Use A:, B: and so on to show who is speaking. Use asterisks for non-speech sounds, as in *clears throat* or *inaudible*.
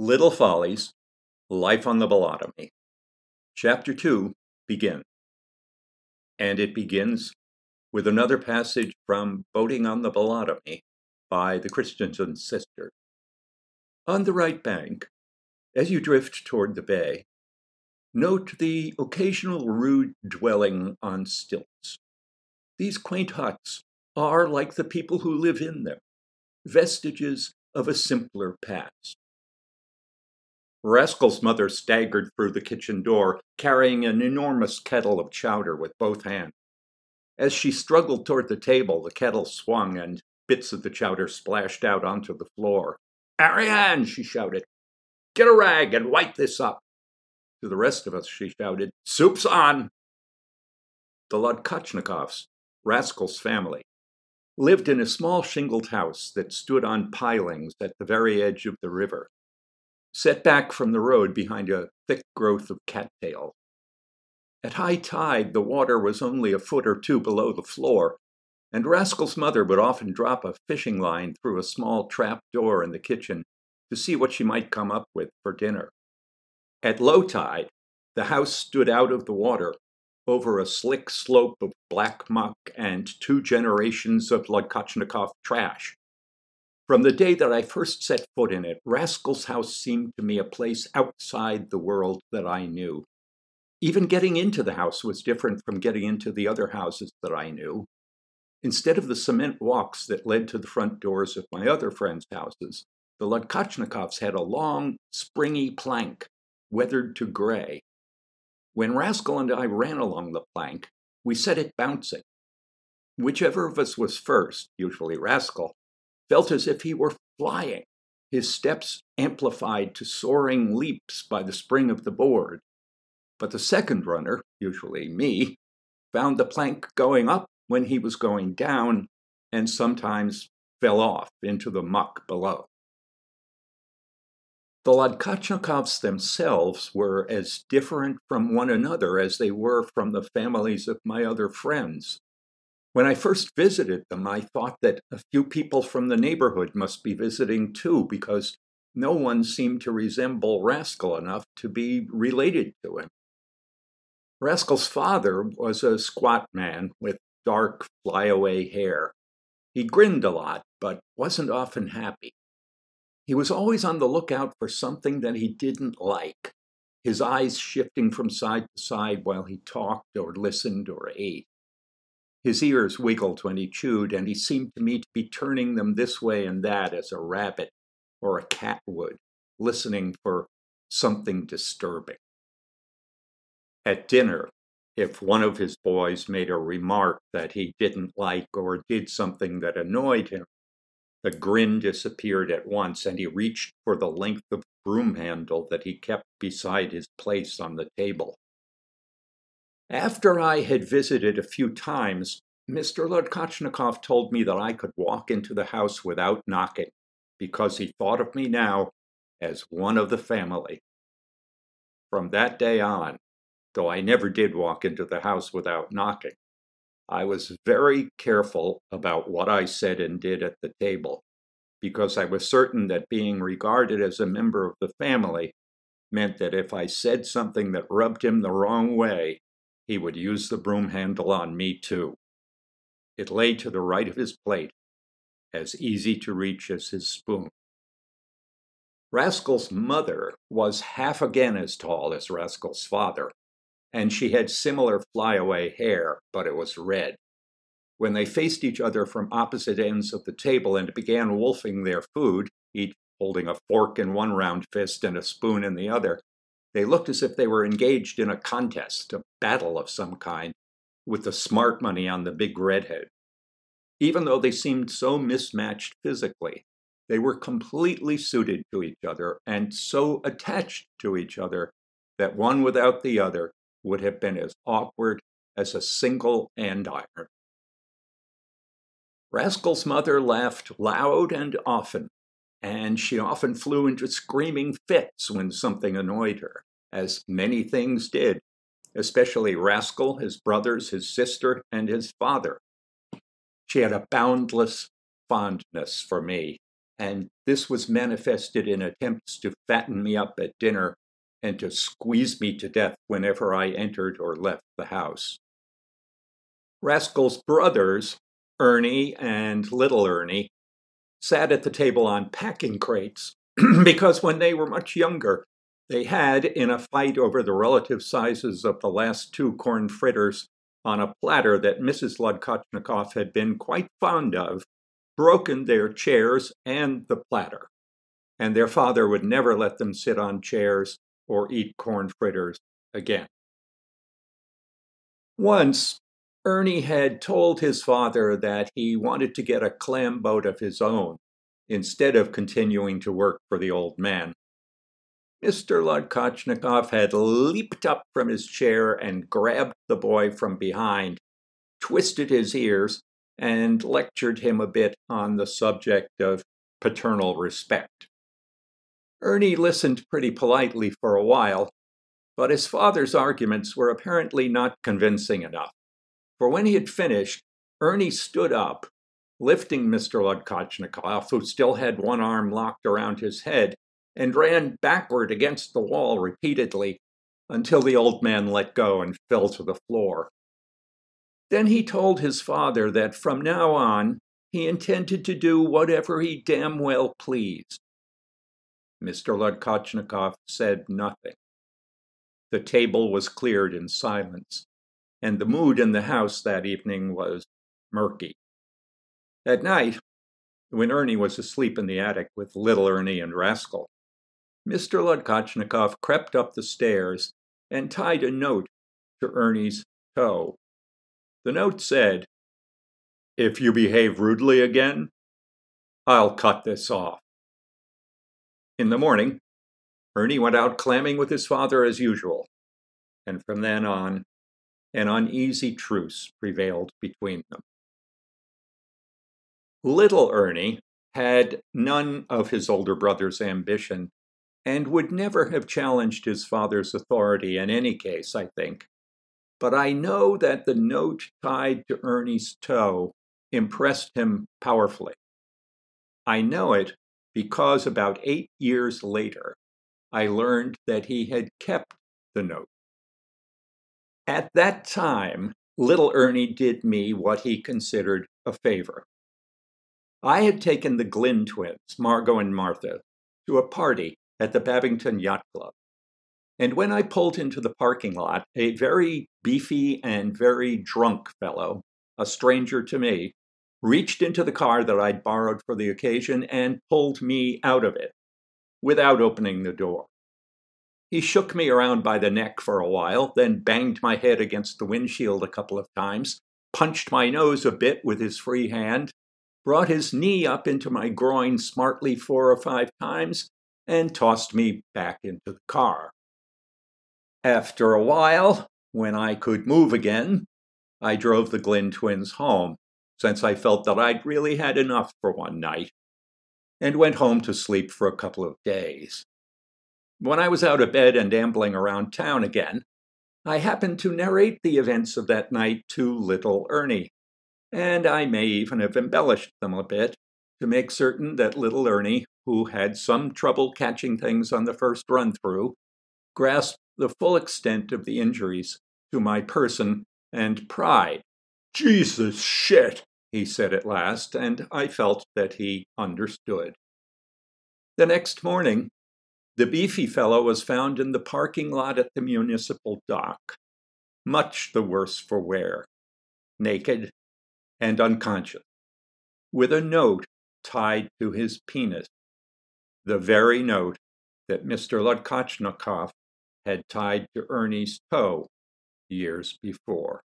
A: Little Follies Life on the Bolotomy. Chapter 2 begins. And it begins with another passage from Boating on the Bolotomy by the Christensen sisters. On the right bank, as you drift toward the bay, note the occasional rude dwelling on stilts. These quaint huts are like the people who live in them, vestiges of a simpler past. Rascal's mother staggered through the kitchen door, carrying an enormous kettle of chowder with both hands. As she struggled toward the table, the kettle swung and bits of the chowder splashed out onto the floor. Ariane, she shouted, get a rag and wipe this up. To the rest of us, she shouted, Soup's on! The Lodkochnikovs, Rascal's family, lived in a small shingled house that stood on pilings at the very edge of the river set back from the road behind a thick growth of cattail. At high tide, the water was only a foot or two below the floor, and Rascal's mother would often drop a fishing line through a small trap door in the kitchen to see what she might come up with for dinner. At low tide, the house stood out of the water over a slick slope of black muck and two generations of Lodkochnikov trash, from the day that I first set foot in it, Rascal's house seemed to me a place outside the world that I knew. Even getting into the house was different from getting into the other houses that I knew. Instead of the cement walks that led to the front doors of my other friends' houses, the Lodkochnikovs had a long, springy plank, weathered to gray. When Rascal and I ran along the plank, we set it bouncing. Whichever of us was first, usually Rascal, felt as if he were flying, his steps amplified to soaring leaps by the spring of the board. But the second runner, usually me, found the plank going up when he was going down, and sometimes fell off into the muck below. The Lodkochnikovs themselves were as different from one another as they were from the families of my other friends. When I first visited them, I thought that a few people from the neighborhood must be visiting too, because no one seemed to resemble Rascal enough to be related to him. Rascal's father was a squat man with dark, flyaway hair. He grinned a lot, but wasn't often happy. He was always on the lookout for something that he didn't like, his eyes shifting from side to side while he talked or listened or ate. His ears wiggled when he chewed, and he seemed to me to be turning them this way and that as a rabbit or a cat would, listening for something disturbing. At dinner, if one of his boys made a remark that he didn't like or did something that annoyed him, the grin disappeared at once, and he reached for the length of broom handle that he kept beside his place on the table. After I had visited a few times, Mr. Lodkochnikov told me that I could walk into the house without knocking, because he thought of me now as one of the family. From that day on, though I never did walk into the house without knocking, I was very careful about what I said and did at the table, because I was certain that being regarded as a member of the family meant that if I said something that rubbed him the wrong way, he would use the broom handle on me too. It lay to the right of his plate, as easy to reach as his spoon. Rascal's mother was half again as tall as Rascal's father, and she had similar flyaway hair, but it was red. When they faced each other from opposite ends of the table and began wolfing their food, each holding a fork in one round fist and a spoon in the other, they looked as if they were engaged in a contest, a battle of some kind, with the smart money on the big redhead. Even though they seemed so mismatched physically, they were completely suited to each other and so attached to each other that one without the other would have been as awkward as a single andiron. Rascal's mother laughed loud and often, and she often flew into screaming fits when something annoyed her, as many things did, especially Rascal, his brothers, his sister, and his father. She had a boundless fondness for me, and this was manifested in attempts to fatten me up at dinner and to squeeze me to death whenever I entered or left the house. Rascal's brothers, Ernie and Little Ernie, sat at the table on packing crates *clears throat* because when they were much younger, they had, in a fight over the relative sizes of the last two corn fritters on a platter that Mrs. Lodkochnikov had been quite fond of, broken their chairs and the platter. And their father would never let them sit on chairs or eat corn fritters again. Once, Ernie had told his father that he wanted to get a clam boat of his own instead of continuing to work for the old man. Mr. Lodkochnikov had leaped up from his chair and grabbed the boy from behind, twisted his ears, and lectured him a bit on the subject of paternal respect. Ernie listened pretty politely for a while, but his father's arguments were apparently not convincing enough. For when he had finished, Ernie stood up, lifting Mr. Lodkochnikov, who still had one arm locked around his head, and ran backward against the wall repeatedly until the old man let go and fell to the floor. Then he told his father that from now on he intended to do whatever he damn well pleased. Mr. Lodkochnikov said nothing. The table was cleared in silence, and the mood in the house that evening was murky. At night, when Ernie was asleep in the attic with little Ernie and Rascal, Mr. Lodkochnikov crept up the stairs and tied a note to Ernie's toe. The note said, If you behave rudely again, I'll cut this off. In the morning, Ernie went out clamming with his father as usual, and from then on, an uneasy truce prevailed between them. Little Ernie had none of his older brother's ambition and would never have challenged his father's authority in any case, I think. But I know that the note tied to Ernie's toe impressed him powerfully. I know it because about eight years later, I learned that he had kept the note. At that time, little Ernie did me what he considered a favor. I had taken the Glynn twins, Margot and Martha, to a party at the Babington Yacht Club. And when I pulled into the parking lot, a very beefy and very drunk fellow, a stranger to me, reached into the car that I'd borrowed for the occasion and pulled me out of it without opening the door. He shook me around by the neck for a while, then banged my head against the windshield a couple of times, punched my nose a bit with his free hand, brought his knee up into my groin smartly four or five times, and tossed me back into the car. After a while, when I could move again, I drove the Glynn twins home, since I felt that I'd really had enough for one night, and went home to sleep for a couple of days. When I was out of bed and ambling around town again, I happened to narrate the events of that night to little Ernie, and I may even have embellished them a bit to make certain that little Ernie, who had some trouble catching things on the first run through, grasped the full extent of the injuries to my person and pride. Jesus shit, he said at last, and I felt that he understood. The next morning, the beefy fellow was found in the parking lot at the municipal dock, much the worse for wear, naked and unconscious, with a note tied to his penis, the very note that Mr. Lodkochnikov had tied to Ernie's toe years before.